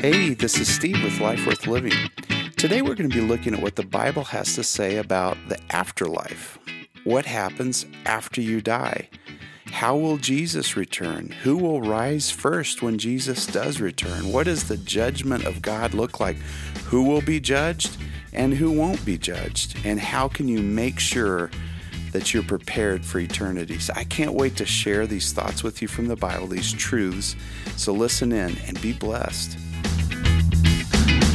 Hey, this is Steve with Life Worth Living. Today we're going to be looking at what the Bible has to say about the afterlife. What happens after you die? How will Jesus return? Who will rise first when Jesus does return? What does the judgment of God look like? Who will be judged and who won't be judged? And how can you make sure that you're prepared for eternity? So I can't wait to share these thoughts with you from the Bible, these truths. So listen in and be blessed.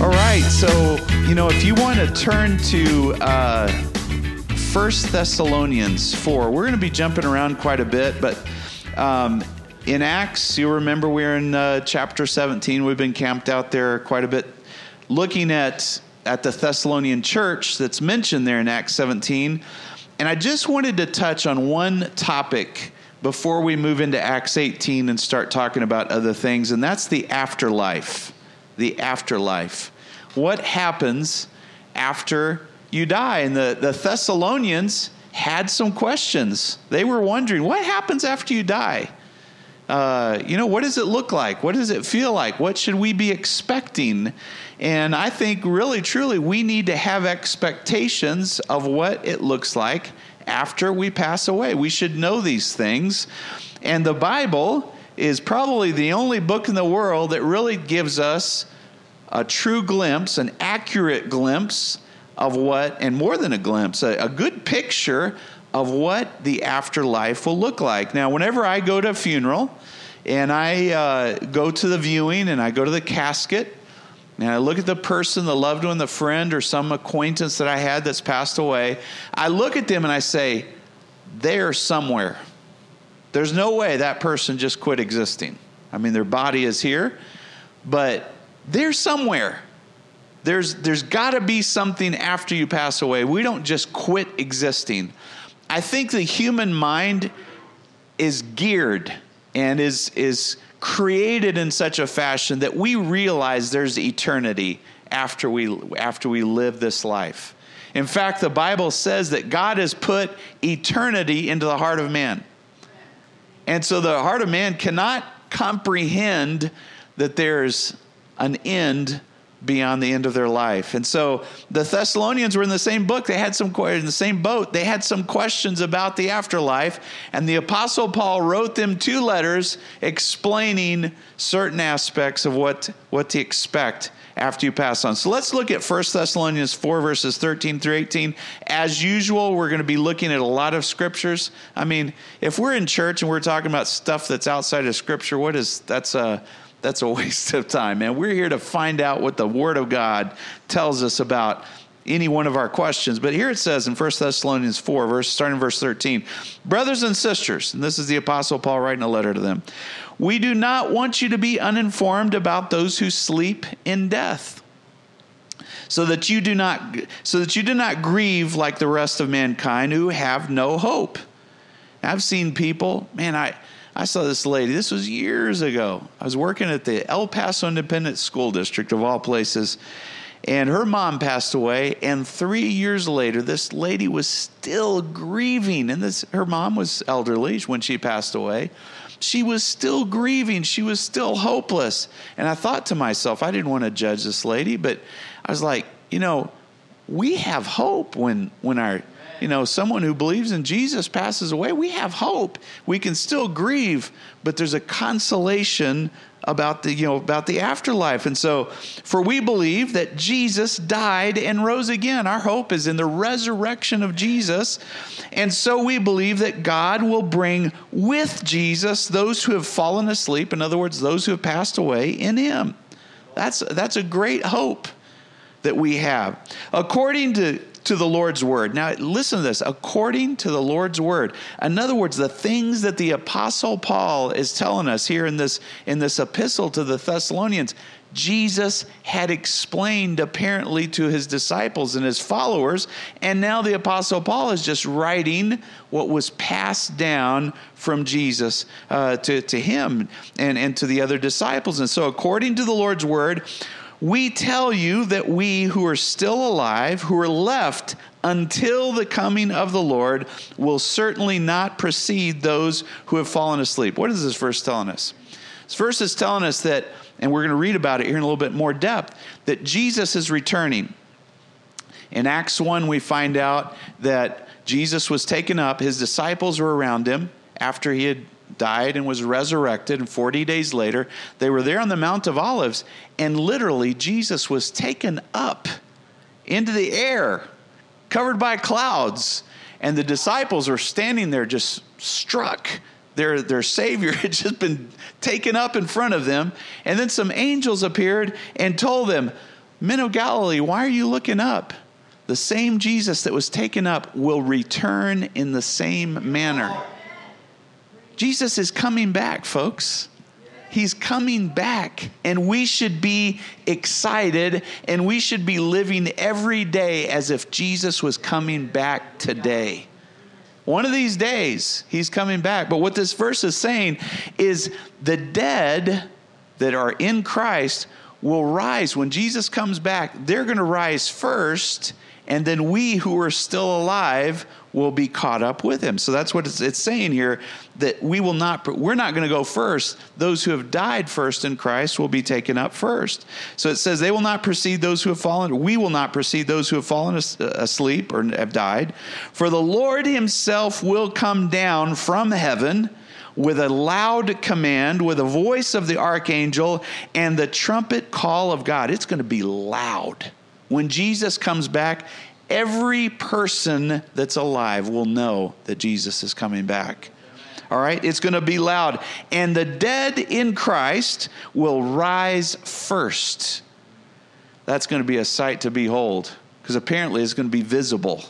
All right, so you know, if you want to turn to uh, First Thessalonians four, we're going to be jumping around quite a bit, but um, in Acts, you'll remember we're in uh, chapter seventeen. We've been camped out there quite a bit, looking at at the Thessalonian church that's mentioned there in Acts seventeen, and I just wanted to touch on one topic before we move into Acts eighteen and start talking about other things, and that's the afterlife. The afterlife what happens after you die. And the, the Thessalonians had some questions. They were wondering, what happens after you die? Uh, you know, what does it look like? What does it feel like? What should we be expecting? And I think really, truly, we need to have expectations of what it looks like after we pass away. We should know these things. And the Bible is probably the only book in the world that really gives us a true glimpse, an accurate glimpse of what, and more than a glimpse, a, a good picture of what the afterlife will look like. Now, whenever I go to a funeral and I uh, go to the viewing and I go to the casket, and I look at the person, the loved one, the friend, or some acquaintance that I had that's passed away, I look at them and I say, they're somewhere. There's no way that person just quit existing. I mean, their body is here, but they're somewhere. There's, there's got to be something after you pass away. We don't just quit existing. I think the human mind is geared and is, is created in such a fashion that we realize there's eternity after we, after we live this life. In fact, the Bible says that God has put eternity into the heart of man. And so the heart of man cannot comprehend that there's an end beyond the end of their life. And so the Thessalonians were in the same book. They had some in the same boat. They had some questions about the afterlife, and the apostle Paul wrote them two letters explaining certain aspects of what what to expect after you pass on. So let's look at 1 Thessalonians 4 verses 13 through 18. As usual, we're going to be looking at a lot of scriptures. I mean, if we're in church and we're talking about stuff that's outside of scripture, what is that's a that's a waste of time, man. We're here to find out what the Word of God tells us about any one of our questions. But here it says in 1 Thessalonians 4, verse starting verse 13, brothers and sisters, and this is the apostle Paul writing a letter to them. We do not want you to be uninformed about those who sleep in death. So that you do not so that you do not grieve like the rest of mankind who have no hope. I've seen people, man, I I saw this lady, this was years ago. I was working at the El Paso Independent School District, of all places, and her mom passed away. And three years later, this lady was still grieving. And this, her mom was elderly when she passed away. She was still grieving. She was still hopeless. And I thought to myself, I didn't want to judge this lady, but I was like, you know, we have hope when when our you know, someone who believes in Jesus passes away, we have hope. We can still grieve, but there's a consolation about the you know about the afterlife. And so for we believe that Jesus died and rose again. Our hope is in the resurrection of Jesus. And so we believe that God will bring with Jesus those who have fallen asleep in other words those who have passed away in him. That's that's a great hope that we have. According to to the Lord's word. Now, listen to this according to the Lord's word. In other words, the things that the apostle Paul is telling us here in this, in this epistle to the Thessalonians, Jesus had explained apparently to his disciples and his followers. And now the apostle Paul is just writing what was passed down from Jesus uh, to, to him and, and to the other disciples. And so, according to the Lord's word, we tell you that we who are still alive, who are left until the coming of the Lord, will certainly not precede those who have fallen asleep. What is this verse telling us? This verse is telling us that, and we're going to read about it here in a little bit more depth, that Jesus is returning. In Acts 1, we find out that Jesus was taken up, his disciples were around him after he had died and was resurrected, and 40 days later, they were there on the Mount of Olives, and literally, Jesus was taken up into the air, covered by clouds, and the disciples were standing there just struck. Their, their Savior had just been taken up in front of them, and then some angels appeared and told them, Men of Galilee, why are you looking up? The same Jesus that was taken up will return in the same manner. Jesus is coming back, folks. He's coming back, and we should be excited and we should be living every day as if Jesus was coming back today. One of these days, he's coming back. But what this verse is saying is the dead that are in Christ will rise. When Jesus comes back, they're going to rise first, and then we who are still alive will be caught up with him. So that's what it's, it's saying here that we will not, we're not going to go first. Those who have died first in Christ will be taken up first. So it says, they will not precede those who have fallen. We will not precede those who have fallen uh, asleep or have died. For the Lord himself will come down from heaven with a loud command, with a voice of the archangel, and the trumpet call of God. It's going to be loud. When Jesus comes back, every person that's alive will know that Jesus is coming back. All right, it's going to be loud. And the dead in Christ will rise first. That's going to be a sight to behold because apparently it's going to be visible.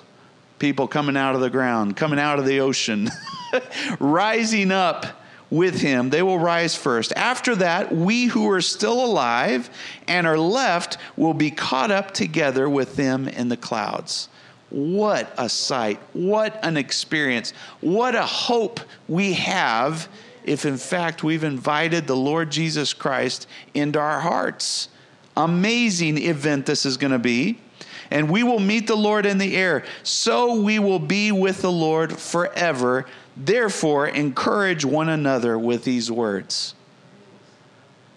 People coming out of the ground, coming out of the ocean, rising up with him, they will rise first. After that, we who are still alive and are left will be caught up together with them in the clouds. What a sight! What an experience! What a hope we have if, in fact, we've invited the Lord Jesus Christ into our hearts. Amazing event this is going to be. And we will meet the Lord in the air. So we will be with the Lord forever. Therefore, encourage one another with these words.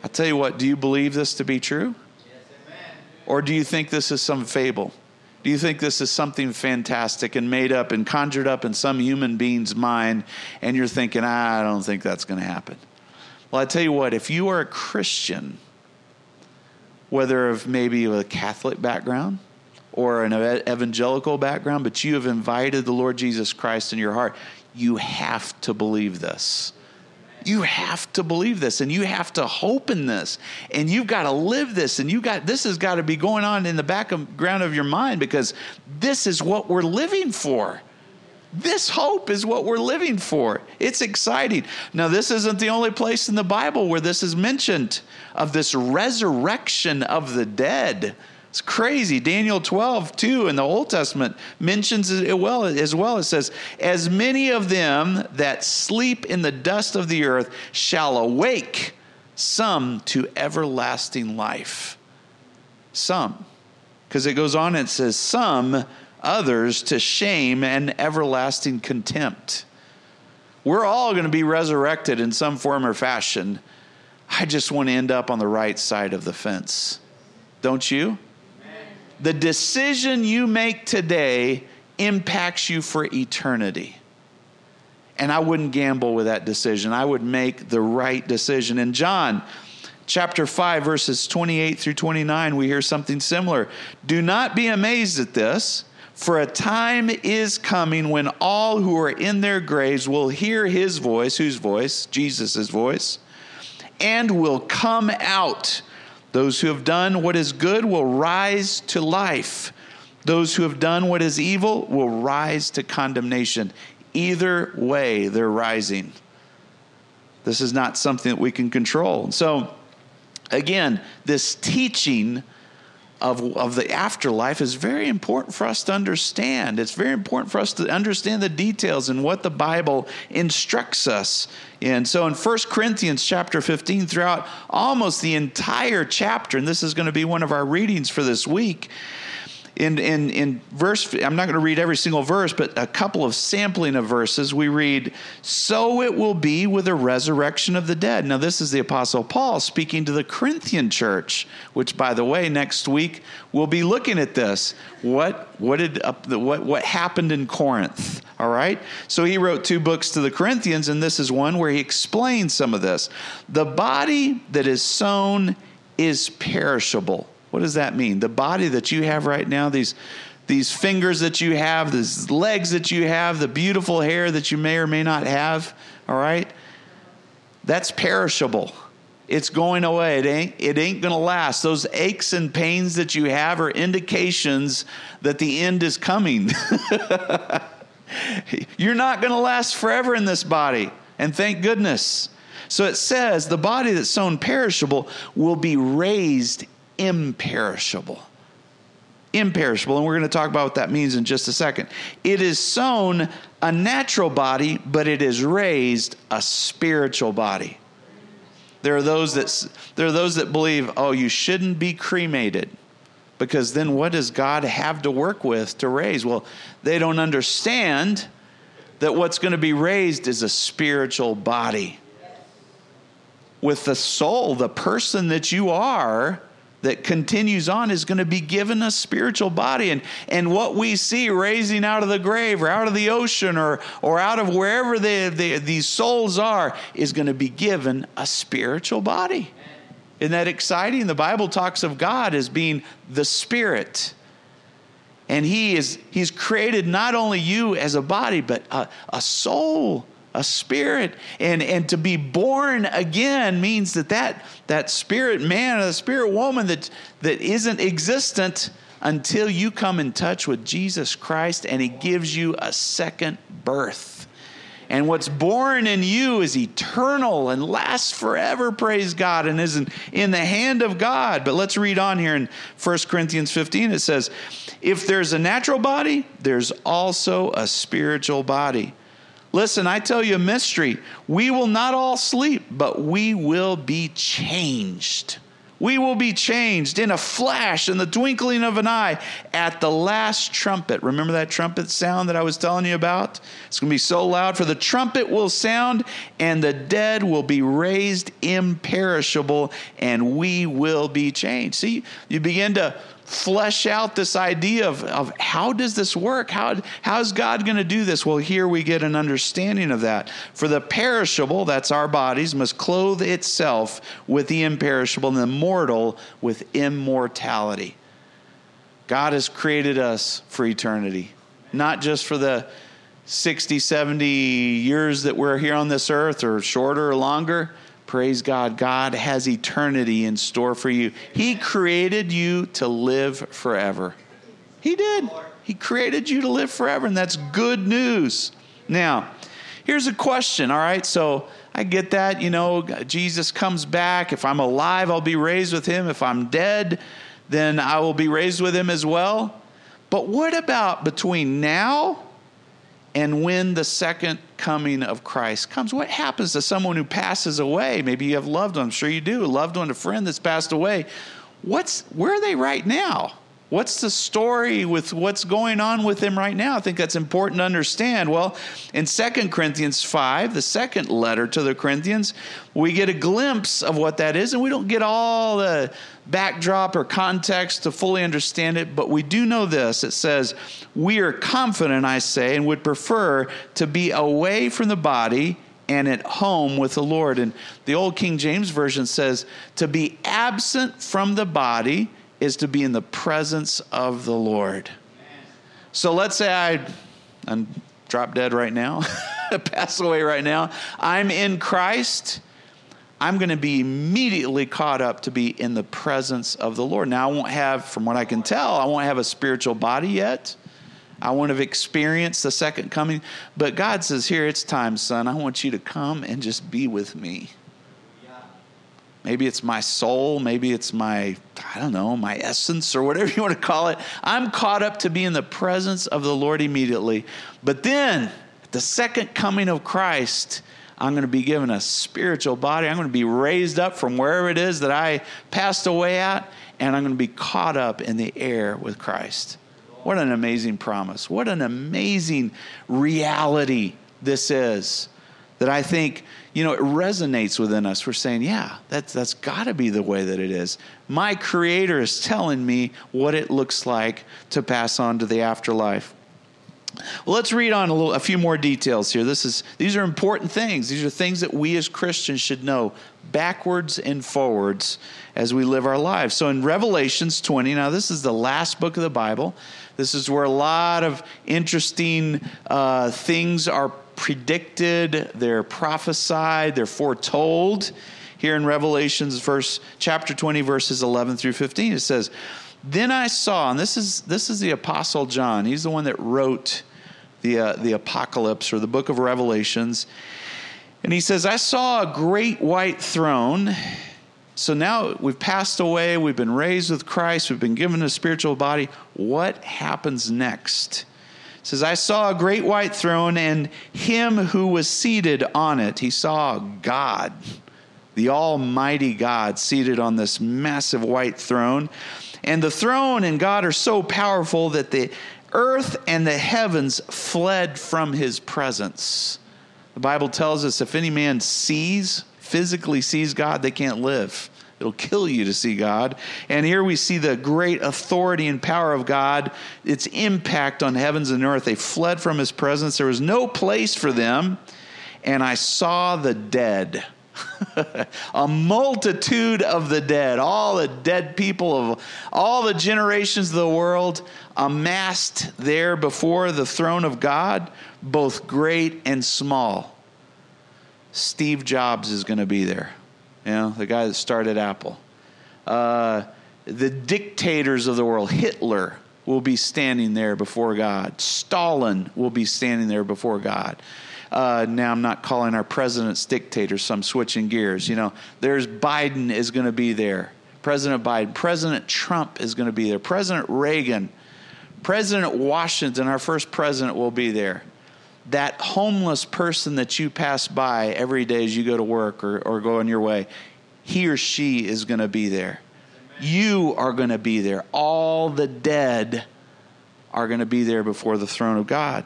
I tell you what, do you believe this to be true? Yes, or do you think this is some fable? Do you think this is something fantastic and made up and conjured up in some human being's mind, and you're thinking, ah, I don't think that's going to happen? Well, I tell you what, if you are a Christian, whether of maybe a Catholic background or an evangelical background, but you have invited the Lord Jesus Christ in your heart, you have to believe this. You have to believe this and you have to hope in this and you've got to live this and you got this has got to be going on in the background of your mind because this is what we're living for. This hope is what we're living for. It's exciting. Now, this isn't the only place in the Bible where this is mentioned of this resurrection of the dead. It's crazy. Daniel 12, 2 in the Old Testament mentions it well as well. It says, As many of them that sleep in the dust of the earth shall awake, some to everlasting life. Some. Because it goes on and it says, Some others to shame and everlasting contempt. We're all going to be resurrected in some form or fashion. I just want to end up on the right side of the fence. Don't you? The decision you make today impacts you for eternity. And I wouldn't gamble with that decision. I would make the right decision. In John chapter 5, verses 28 through 29, we hear something similar. Do not be amazed at this, for a time is coming when all who are in their graves will hear his voice. Whose voice? Jesus' voice. And will come out. Those who have done what is good will rise to life. Those who have done what is evil will rise to condemnation. Either way, they're rising. This is not something that we can control. So, again, this teaching of, of the afterlife is very important for us to understand. It's very important for us to understand the details and what the Bible instructs us in. So in 1 Corinthians chapter 15, throughout almost the entire chapter, and this is going to be one of our readings for this week, in, in, in verse, I'm not going to read every single verse, but a couple of sampling of verses, we read, So it will be with the resurrection of the dead. Now, this is the Apostle Paul speaking to the Corinthian church, which, by the way, next week we'll be looking at this. What, what, did, uh, what, what happened in Corinth? All right? So he wrote two books to the Corinthians, and this is one where he explains some of this. The body that is sown is perishable what does that mean? The body that you have right now, these, these fingers that you have, these legs that you have, the beautiful hair that you may or may not have, all right? That's perishable. It's going away. It ain't, it ain't going to last. Those aches and pains that you have are indications that the end is coming. You're not going to last forever in this body. And thank goodness. So it says the body that's sown perishable will be raised imperishable. Imperishable, and we're going to talk about what that means in just a second. It is sown a natural body, but it is raised a spiritual body. There are those that there are those that believe, oh, you shouldn't be cremated because then what does God have to work with to raise? Well, they don't understand that what's going to be raised is a spiritual body. With the soul, the person that you are, that continues on is going to be given a spiritual body. And, and what we see raising out of the grave or out of the ocean or, or out of wherever they, they, these souls are is going to be given a spiritual body. Isn't that exciting? The Bible talks of God as being the Spirit. And He is He's created not only you as a body, but a, a soul a spirit and and to be born again means that that that spirit man or the spirit woman that that isn't existent until you come in touch with Jesus Christ and he gives you a second birth and what's born in you is eternal and lasts forever, praise God, and isn't in the hand of God. But let's read on here in 1 Corinthians 15. It says, If there's a natural body, there's also a spiritual body. Listen, I tell you a mystery. We will not all sleep, but we will be changed. We will be changed in a flash, in the twinkling of an eye, at the last trumpet. Remember that trumpet sound that I was telling you about? It's going to be so loud, for the trumpet will sound, and the dead will be raised imperishable, and we will be changed. See, you begin to flesh out this idea of, of how does this work? How, how's God going to do this? Well, here we get an understanding of that. For the perishable, that's our bodies, must clothe itself with the imperishable, and the mortal with immortality. God has created us for eternity, not just for the 60, 70 years that we're here on this earth, or shorter or longer Praise God. God has eternity in store for you. He created you to live forever. He did. He created you to live forever, and that's good news. Now, here's a question, all right? So I get that, you know, Jesus comes back. If I'm alive, I'll be raised with him. If I'm dead, then I will be raised with him as well. But what about between now and when the second coming of Christ comes, what happens to someone who passes away? Maybe you have loved one, I'm sure you do, a loved one, a friend that's passed away. What's where are they right now? What's the story with what's going on with them right now? I think that's important to understand. Well, in 2 Corinthians 5, the second letter to the Corinthians, we get a glimpse of what that is, and we don't get all the backdrop or context to fully understand it, but we do know this. It says, We are confident, I say, and would prefer to be away from the body and at home with the Lord. And the old King James Version says, To be absent from the body is to be in the presence of the Lord. So let's say I, I'm drop dead right now, pass away right now. I'm in Christ. I'm going to be immediately caught up to be in the presence of the Lord. Now, I won't have, from what I can tell, I won't have a spiritual body yet. I won't have experienced the second coming. But God says, Here, it's time, son. I want you to come and just be with me. Maybe it's my soul. Maybe it's my, I don't know, my essence or whatever you want to call it. I'm caught up to be in the presence of the Lord immediately. But then, the second coming of Christ, I'm going to be given a spiritual body. I'm going to be raised up from wherever it is that I passed away at, and I'm going to be caught up in the air with Christ. What an amazing promise. What an amazing reality this is that I think, you know, it resonates within us. We're saying, yeah, that's, that's got to be the way that it is. My Creator is telling me what it looks like to pass on to the afterlife. Well, let's read on a, little, a few more details here. This is, these are important things. These are things that we as Christians should know backwards and forwards as we live our lives. So in Revelations 20, now this is the last book of the Bible. This is where a lot of interesting uh, things are predicted, they're prophesied, they're foretold. Here in Revelations verse chapter 20 verses 11 through 15 it says, "Then I saw, and this is this is the apostle John. He's the one that wrote the uh, the apocalypse or the book of Revelations. And he says, "I saw a great white throne so now we've passed away, we've been raised with Christ, we've been given a spiritual body. What happens next? Says, I saw a great white throne and him who was seated on it. He saw God, the Almighty God, seated on this massive white throne. And the throne and God are so powerful that the earth and the heavens fled from his presence. The Bible tells us if any man sees physically sees God, they can't live. It'll kill you to see God. And here we see the great authority and power of God, its impact on heavens and earth. They fled from his presence. There was no place for them. And I saw the dead. a multitude of the dead, all the dead people of all the generations of the world amassed there before the throne of God, both great and small. Steve Jobs is going to be there, you know, the guy that started Apple. Uh, the dictators of the world, Hitler, will be standing there before God. Stalin will be standing there before God. Uh, now I'm not calling our presidents dictators, so I'm switching gears. You know, there's Biden is going to be there. President Biden, President Trump is going to be there. President Reagan, President Washington, our first president, will be there that homeless person that you pass by every day as you go to work or, or go on your way, he or she is going to be there. You are going to be there. All the dead are going to be there before the throne of God.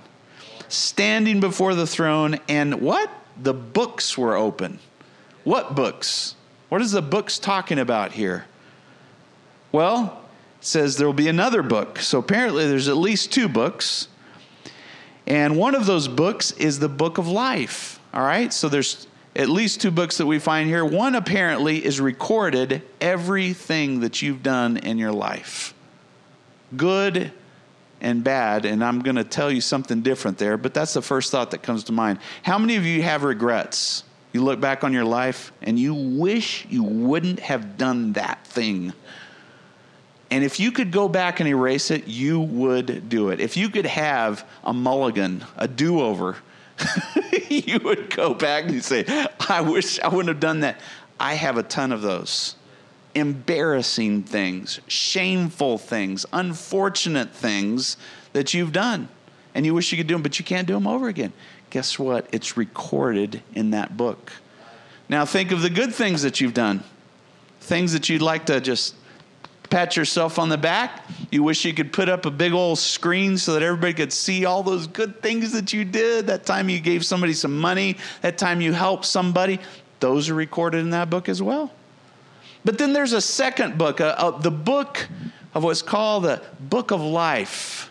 Standing before the throne, and what? The books were open. What books? What is the books talking about here? Well, it says there will be another book. So apparently there's at least two books. And one of those books is the book of life. All right? So there's at least two books that we find here. One apparently is recorded everything that you've done in your life. Good and bad, and I'm going to tell you something different there, but that's the first thought that comes to mind. How many of you have regrets? You look back on your life and you wish you wouldn't have done that thing. And if you could go back and erase it, you would do it. If you could have a mulligan, a do over, you would go back and say, I wish I wouldn't have done that. I have a ton of those. Embarrassing things, shameful things, unfortunate things that you've done. And you wish you could do them, but you can't do them over again. Guess what? It's recorded in that book. Now think of the good things that you've done, things that you'd like to just pat yourself on the back. You wish you could put up a big old screen so that everybody could see all those good things that you did. That time you gave somebody some money, that time you helped somebody. Those are recorded in that book as well. But then there's a second book, the book of what's called the Book of Life.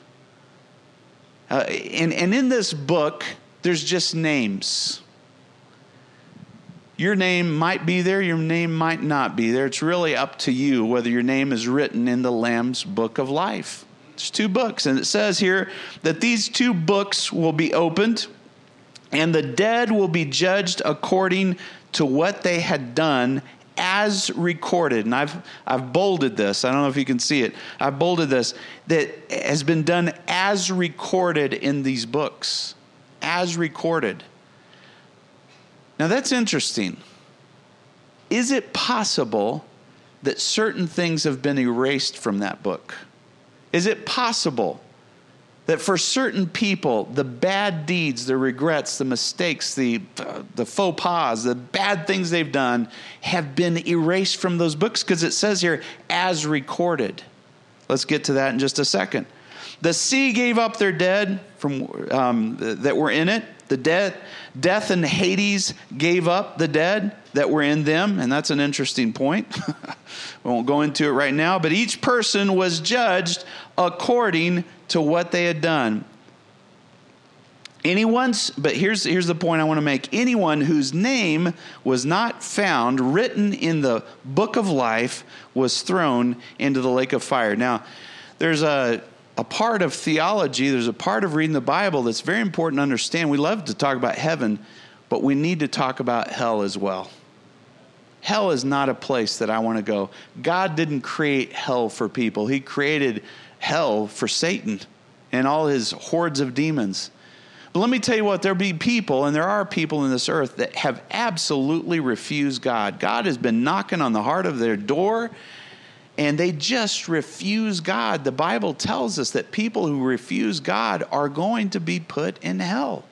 Uh, and, and in this book, there's just names. Your name might be there, your name might not be there. It's really up to you whether your name is written in the Lamb's book of life. It's two books, and it says here that these two books will be opened, and the dead will be judged according to what they had done as recorded. And I've, I've bolded this. I don't know if you can see it. I've bolded this that has been done as recorded in these books. As recorded. Now that's interesting. Is it possible that certain things have been erased from that book? Is it possible that for certain people, the bad deeds, the regrets, the mistakes, the, the faux pas, the bad things they've done have been erased from those books? Because it says here, as recorded. Let's get to that in just a second. The sea gave up their dead from um, that were in it. The death, death and Hades gave up the dead that were in them, and that's an interesting point. we won't go into it right now, but each person was judged according to what they had done. Anyone's, but here's, here's the point I want to make. Anyone whose name was not found written in the book of life was thrown into the lake of fire. Now, there's a, a part of theology, there's a part of reading the Bible that's very important to understand. We love to talk about heaven, but we need to talk about hell as well. Hell is not a place that I want to go. God didn't create hell for people, He created hell for Satan and all his hordes of demons. But let me tell you what, there'll be people, and there are people in this earth that have absolutely refused God. God has been knocking on the heart of their door, and they just refuse God. The Bible tells us that people who refuse God are going to be put in hell.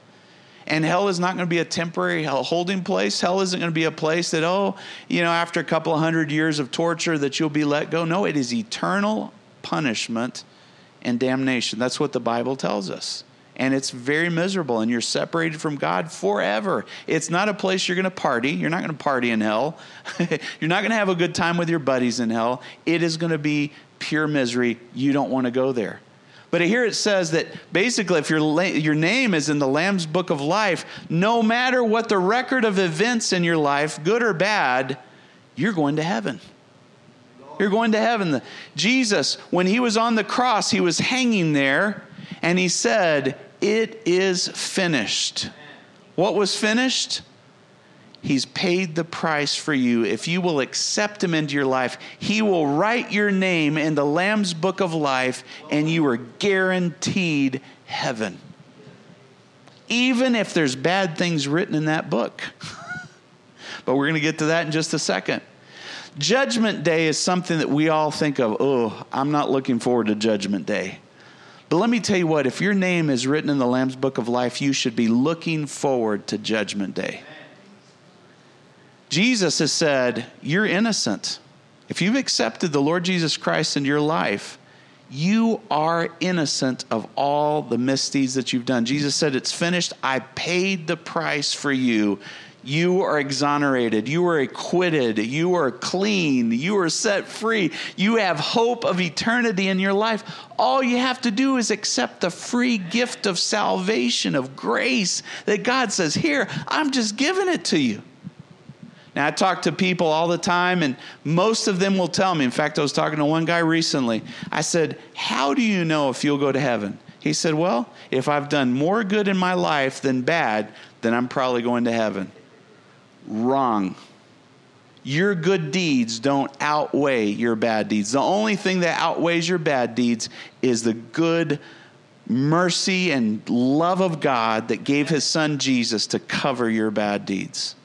And hell is not going to be a temporary holding place. Hell isn't going to be a place that, oh, you know, after a couple of hundred years of torture that you'll be let go. No, it is eternal punishment and damnation. That's what the Bible tells us and it's very miserable and you're separated from God forever. It's not a place you're going to party. You're not going to party in hell. you're not going to have a good time with your buddies in hell. It is going to be pure misery. You don't want to go there. But here it says that basically, if your, your name is in the Lamb's book of life, no matter what the record of events in your life, good or bad, you're going to heaven. You're going to heaven. Jesus, when he was on the cross, he was hanging there and he said, it is finished. What was finished? He's paid the price for you. If you will accept Him into your life, He will write your name in the Lamb's book of life, and you are guaranteed heaven. Even if there's bad things written in that book. but we're going to get to that in just a second. Judgment Day is something that we all think of. Oh, I'm not looking forward to Judgment Day. But let me tell you what, if your name is written in the Lamb's Book of Life, you should be looking forward to Judgment Day. Jesus has said, You're innocent. If you've accepted the Lord Jesus Christ into your life, you are innocent of all the misdeeds that you've done. Jesus said, It's finished. I paid the price for you you are exonerated. You are acquitted. You are clean. You are set free. You have hope of eternity in your life. All you have to do is accept the free gift of salvation, of grace that God says, Here, I'm just giving it to you. Now, I talk to people all the time, and most of them will tell me. In fact, I was talking to one guy recently. I said, How do you know if you'll go to heaven? He said, Well, if I've done more good in my life than bad, then I'm probably going to heaven. Wrong. Your good deeds don't outweigh your bad deeds. The only thing that outweighs your bad deeds is the good mercy and love of God that gave his son Jesus to cover your bad deeds.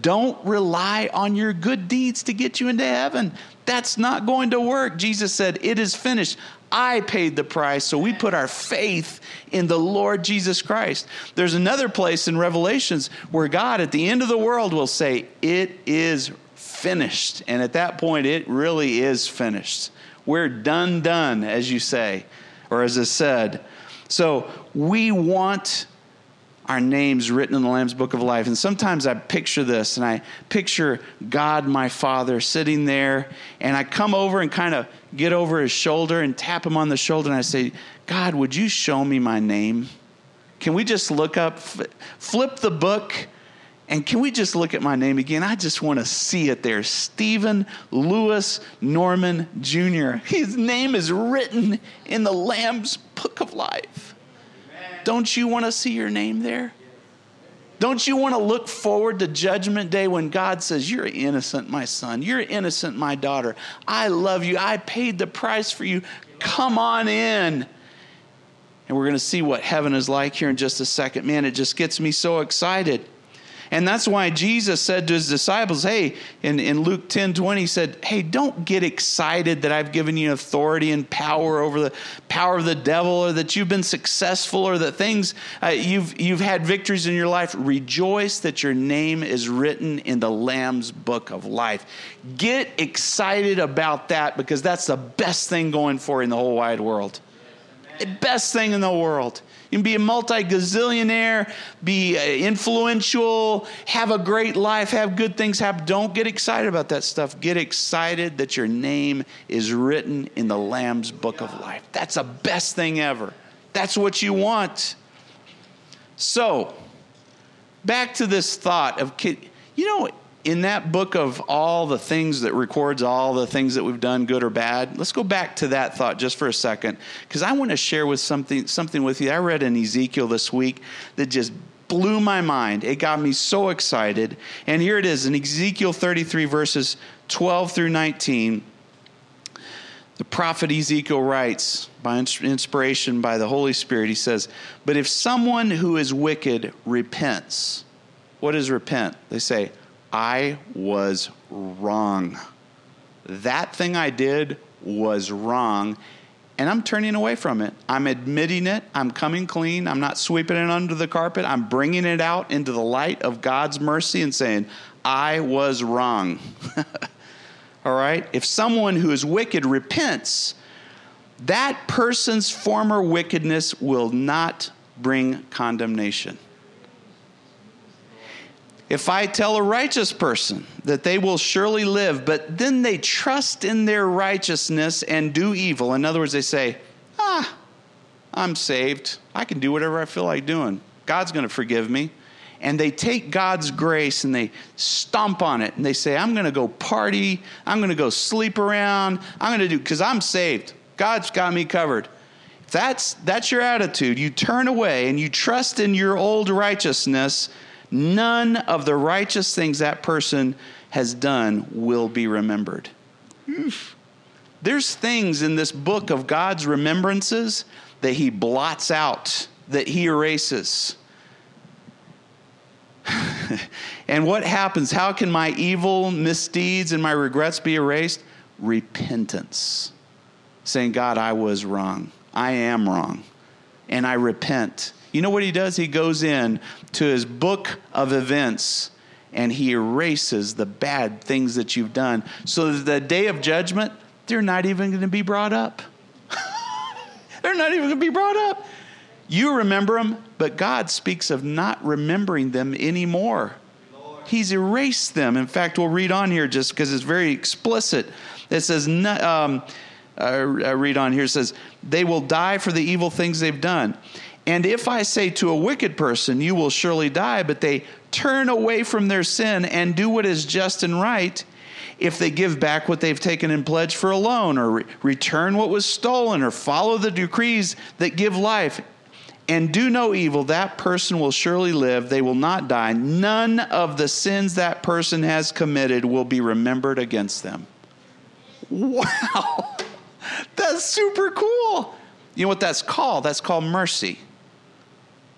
Don't rely on your good deeds to get you into heaven. That's not going to work. Jesus said, It is finished. I paid the price. So we put our faith in the Lord Jesus Christ. There's another place in Revelations where God at the end of the world will say, It is finished. And at that point, it really is finished. We're done, done, as you say, or as is said. So we want our names written in the Lamb's Book of Life. And sometimes I picture this, and I picture God, my Father, sitting there, and I come over and kind of get over his shoulder and tap him on the shoulder, and I say, God, would you show me my name? Can we just look up, flip the book, and can we just look at my name again? I just want to see it there. Stephen Lewis Norman Jr. His name is written in the Lamb's Book of Life. Don't you want to see your name there? Don't you want to look forward to Judgment Day when God says, You're innocent, my son. You're innocent, my daughter. I love you. I paid the price for you. Come on in. And we're going to see what heaven is like here in just a second. Man, it just gets me so excited. And that's why Jesus said to his disciples, hey, in, in Luke 10 20, he said, hey, don't get excited that I've given you authority and power over the power of the devil or that you've been successful or that things, uh, you've, you've had victories in your life. Rejoice that your name is written in the Lamb's book of life. Get excited about that because that's the best thing going for in the whole wide world. The best thing in the world. You can be a multi gazillionaire, be uh, influential, have a great life, have good things happen. Don't get excited about that stuff. Get excited that your name is written in the Lamb's book of life. That's the best thing ever. That's what you want. So, back to this thought of, you know, in that book of all the things that records all the things that we've done good or bad let's go back to that thought just for a second. Because i want to share with something something with you. I read in ezekiel this week that just blew my mind. It got me so excited. And here it is in ezekiel 33 verses 12 through 19 the prophet ezekiel writes by inspiration by the holy spirit he says but if someone who is wicked repents what is repent? They say I was wrong. That thing I did was wrong, and I'm turning away from it. I'm admitting it. I'm coming clean. I'm not sweeping it under the carpet. I'm bringing it out into the light of God's mercy and saying, I was wrong. All right? If someone who is wicked repents, that person's former wickedness will not bring condemnation. If I tell a righteous person that they will surely live, but then they trust in their righteousness and do evil, in other words, they say, ah, I'm saved. I can do whatever I feel like doing. God's going to forgive me. And they take God's grace and they stomp on it and they say, I'm going to go party. I'm going to go sleep around. I'm going to do, because I'm saved. God's got me covered. That's, that's your attitude, you turn away and you trust in your old righteousness none of the righteous things that person has done will be remembered. Hmm. There's things in this book of God's remembrances that he blots out, that he erases. and what happens? How can my evil misdeeds and my regrets be erased? Repentance. Saying, God, I was wrong. I am wrong. And I repent. You know what he does? He goes in to his book of events and he erases the bad things that you've done so that the day of judgment, they're not even going to be brought up. they're not even going to be brought up. You remember them, but God speaks of not remembering them anymore. He's erased them. In fact, we'll read on here just because it's very explicit. It says, um, I read on here, it says, they will die for the evil things they've done. And if I say to a wicked person, You will surely die, but they turn away from their sin and do what is just and right, if they give back what they've taken in pledge for a loan, or re- return what was stolen, or follow the decrees that give life, and do no evil, that person will surely live. They will not die. None of the sins that person has committed will be remembered against them. Wow, that's super cool. You know what that's called? That's called mercy.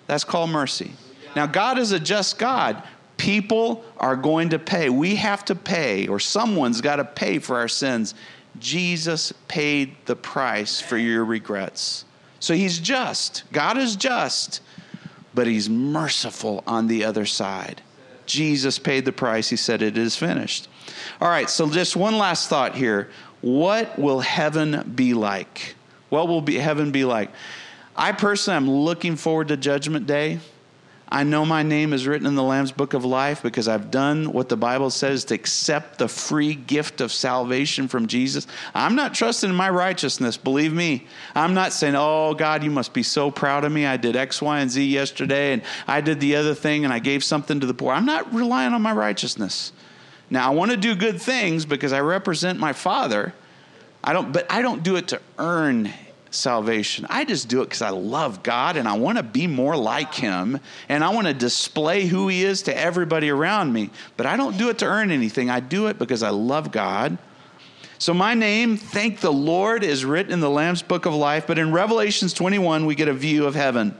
That's called mercy. Now, God is a just God. People are going to pay. We have to pay, or someone's got to pay for our sins. Jesus paid the price for your regrets. So he's just. God is just, but he's merciful on the other side. Jesus paid the price. He said, It is finished. All right, so just one last thought here. What will heaven be like? What will be, heaven be like? I personally am looking forward to Judgment Day. I know my name is written in the Lamb's Book of Life because I've done what the Bible says to accept the free gift of salvation from Jesus. I'm not trusting in my righteousness, believe me. I'm not saying, oh, God, you must be so proud of me. I did X, Y, and Z yesterday, and I did the other thing, and I gave something to the poor. I'm not relying on my righteousness. Now, I want to do good things because I represent my Father. I don't, but I don't do it to earn salvation. I just do it because I love God and I want to be more like Him and I want to display who He is to everybody around me. But I don't do it to earn anything. I do it because I love God. So my name, thank the Lord, is written in the Lamb's Book of Life. But in Revelations 21, we get a view of heaven.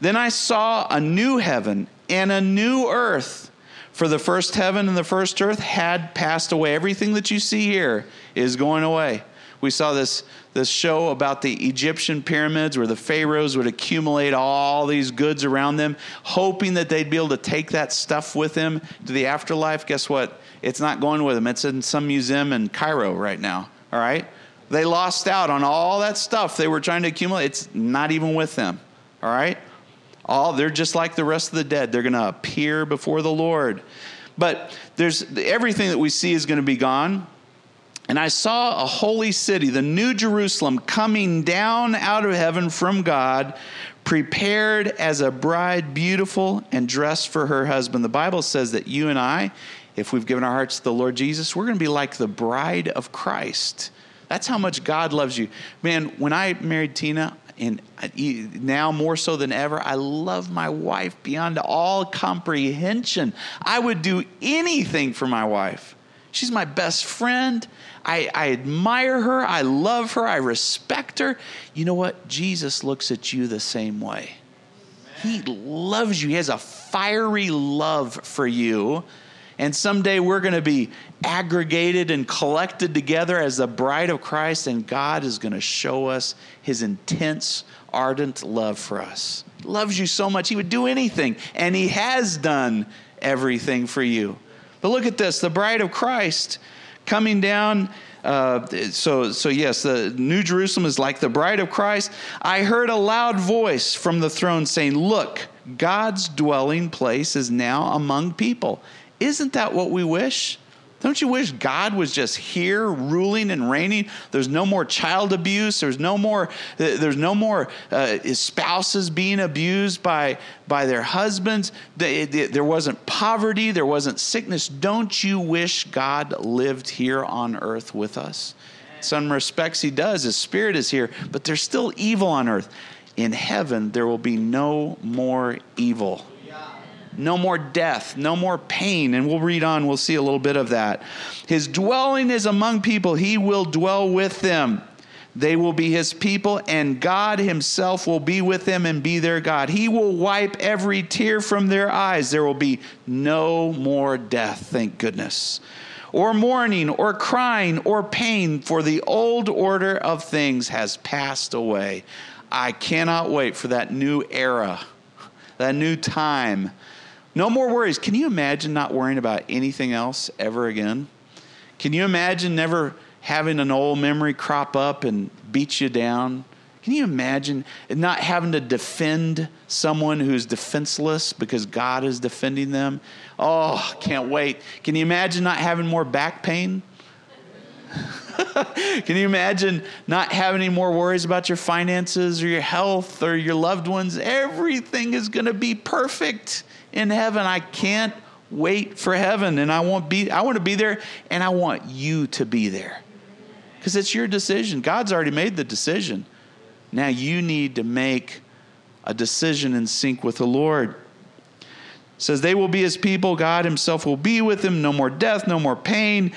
Then I saw a new heaven and a new earth. For the first heaven and the first earth had passed away. Everything that you see here is going away. We saw this this show about the Egyptian pyramids where the pharaohs would accumulate all these goods around them, hoping that they'd be able to take that stuff with them to the afterlife. Guess what? It's not going with them. It's in some museum in Cairo right now. All right? They lost out on all that stuff they were trying to accumulate. It's not even with them. All right? All they're just like the rest of the dead. They're going to appear before the Lord. But there's everything that we see is going to be gone. And I saw a holy city, the new Jerusalem, coming down out of heaven from God, prepared as a bride, beautiful and dressed for her husband. The Bible says that you and I, if we've given our hearts to the Lord Jesus, we're going to be like the bride of Christ. That's how much God loves you. Man, when I married Tina, and now more so than ever, I love my wife beyond all comprehension. I would do anything for my wife. She's my best friend. I, I, admire her. I love her. I respect her. You know what? Jesus looks at you the same way. He loves you. He has a fiery love for you. And someday we're going to be aggregated and collected together as the bride of Christ, and God is going to show us his intense, ardent love for us. He loves you so much, he would do anything, and he has done everything for you. But look at this the bride of Christ coming down. Uh, so, so yes, the New Jerusalem is like the bride of Christ. I heard a loud voice from the throne saying, Look, God's dwelling place is now among people. Isn't that what we wish? Don't you wish God was just here ruling and reigning? There's no more child abuse. There's no more. There's no more uh, spouses being abused by by their husbands. There wasn't poverty. There wasn't sickness. Don't you wish God lived here on earth with us? In some respects, He does. His Spirit is here, but there's still evil on earth. In heaven, there will be no more evil no more death, no more pain. And we'll read on, we'll see a little bit of that. His dwelling is among people, he will dwell with them. They will be his people, and God himself will be with them and be their God. He will wipe every tear from their eyes. There will be no more death, thank goodness, or mourning, or crying, or pain, for the old order of things has passed away. I cannot wait for that new era, that new time no more worries. Can you imagine not worrying about anything else ever again? Can you imagine never having an old memory crop up and beat you down? Can you imagine not having to defend someone who's defenseless because God is defending them? Oh, can't wait. Can you imagine not having more back pain? Can you imagine not having any more worries about your finances or your health or your loved ones? Everything is going to be perfect in heaven. I can't wait for heaven and I want be I want to be there and I want you to be there. Cuz it's your decision. God's already made the decision. Now you need to make a decision in sync with the Lord. It says they will be his people, God himself will be with them, no more death, no more pain.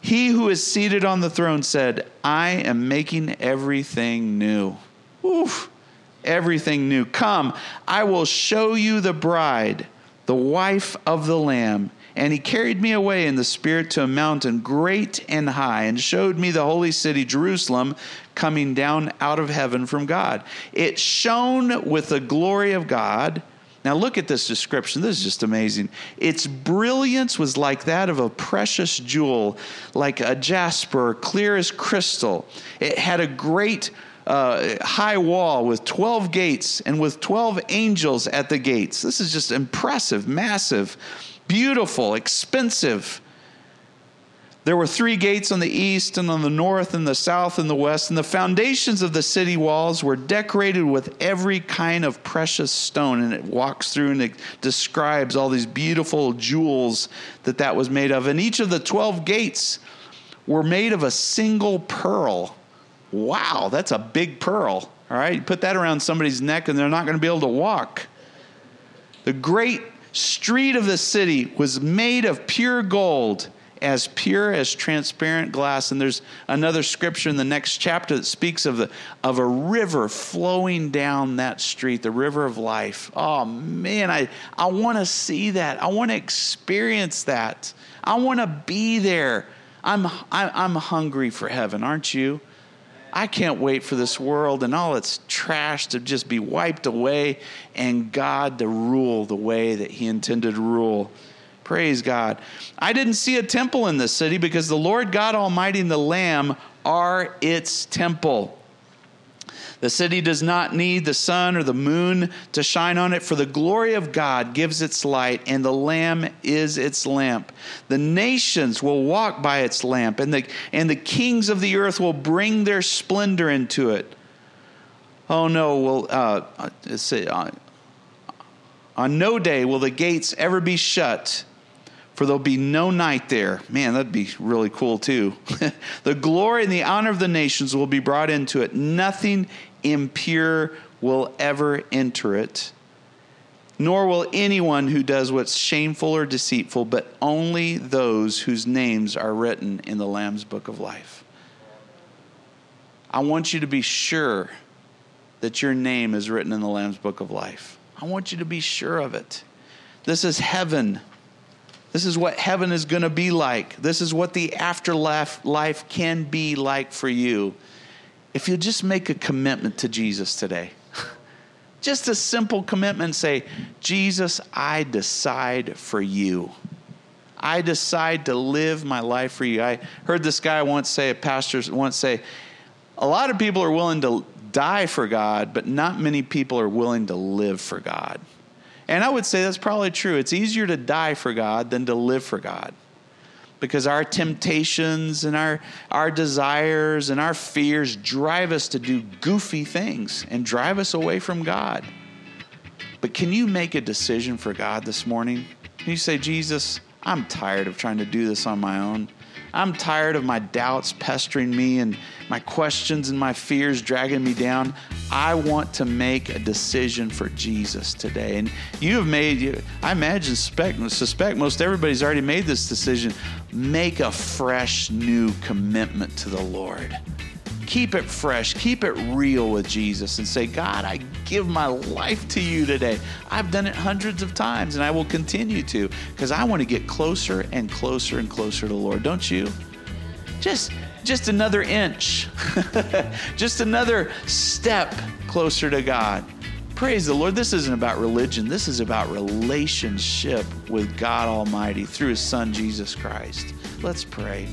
He who is seated on the throne said, I am making everything new. Oof everything new. Come, I will show you the bride, the wife of the Lamb. And he carried me away in the Spirit to a mountain great and high, and showed me the holy city, Jerusalem, coming down out of heaven from God. It shone with the glory of God. Now, look at this description. This is just amazing. Its brilliance was like that of a precious jewel, like a jasper, clear as crystal. It had a great uh, high wall with 12 gates and with 12 angels at the gates. This is just impressive, massive, beautiful, expensive. There were three gates on the east and on the north and the south and the west, and the foundations of the city walls were decorated with every kind of precious stone. And it walks through and it describes all these beautiful jewels that that was made of. And each of the 12 gates were made of a single pearl Wow, that's a big pearl. All right, you put that around somebody's neck and they're not going to be able to walk. The great street of the city was made of pure gold, as pure as transparent glass. And there's another scripture in the next chapter that speaks of, the, of a river flowing down that street, the river of life. Oh man, I, I want to see that. I want to experience that. I want to be there. I'm, I'm hungry for heaven, aren't you? I can't wait for this world and all its trash to just be wiped away and God to rule the way that He intended to rule. Praise God. I didn't see a temple in this city because the Lord God Almighty and the Lamb are its temple. The city does not need the sun or the moon to shine on it, for the glory of God gives its light, and the Lamb is its lamp. The nations will walk by its lamp, and the, and the kings of the earth will bring their splendor into it. Oh no, well, uh, see, uh, on no day will the gates ever be shut for there'll be no night there. Man, that'd be really cool too. the glory and the honor of the nations will be brought into it. Nothing impure will ever enter it, nor will anyone who does what's shameful or deceitful, but only those whose names are written in the Lamb's book of life. I want you to be sure that your name is written in the Lamb's book of life. I want you to be sure of it. This is heaven. This is what heaven is going to be like. This is what the afterlife life can be like for you. If you just make a commitment to Jesus today, just a simple commitment say, Jesus, I decide for you. I decide to live my life for you. I heard this guy once say, a pastor once say, a lot of people are willing to die for God, but not many people are willing to live for God. And I would say that's probably true. It's easier to die for God than to live for God. Because our temptations and our, our desires and our fears drive us to do goofy things and drive us away from God. But can you make a decision for God this morning? Can you say, Jesus, I'm tired of trying to do this on my own. I'm tired of my doubts pestering me and my questions and my fears dragging me down. I want to make a decision for Jesus today. And you have made, I imagine, suspect, suspect most everybody's already made this decision. Make a fresh, new commitment to the Lord. Keep it fresh, keep it real with Jesus, and say, God, I give my life to you today. I've done it hundreds of times, and I will continue to because I want to get closer and closer and closer to the Lord. Don't you? Just just another inch, just another step closer to God. Praise the Lord. This isn't about religion. This is about relationship with God Almighty through His Son, Jesus Christ. Let's pray.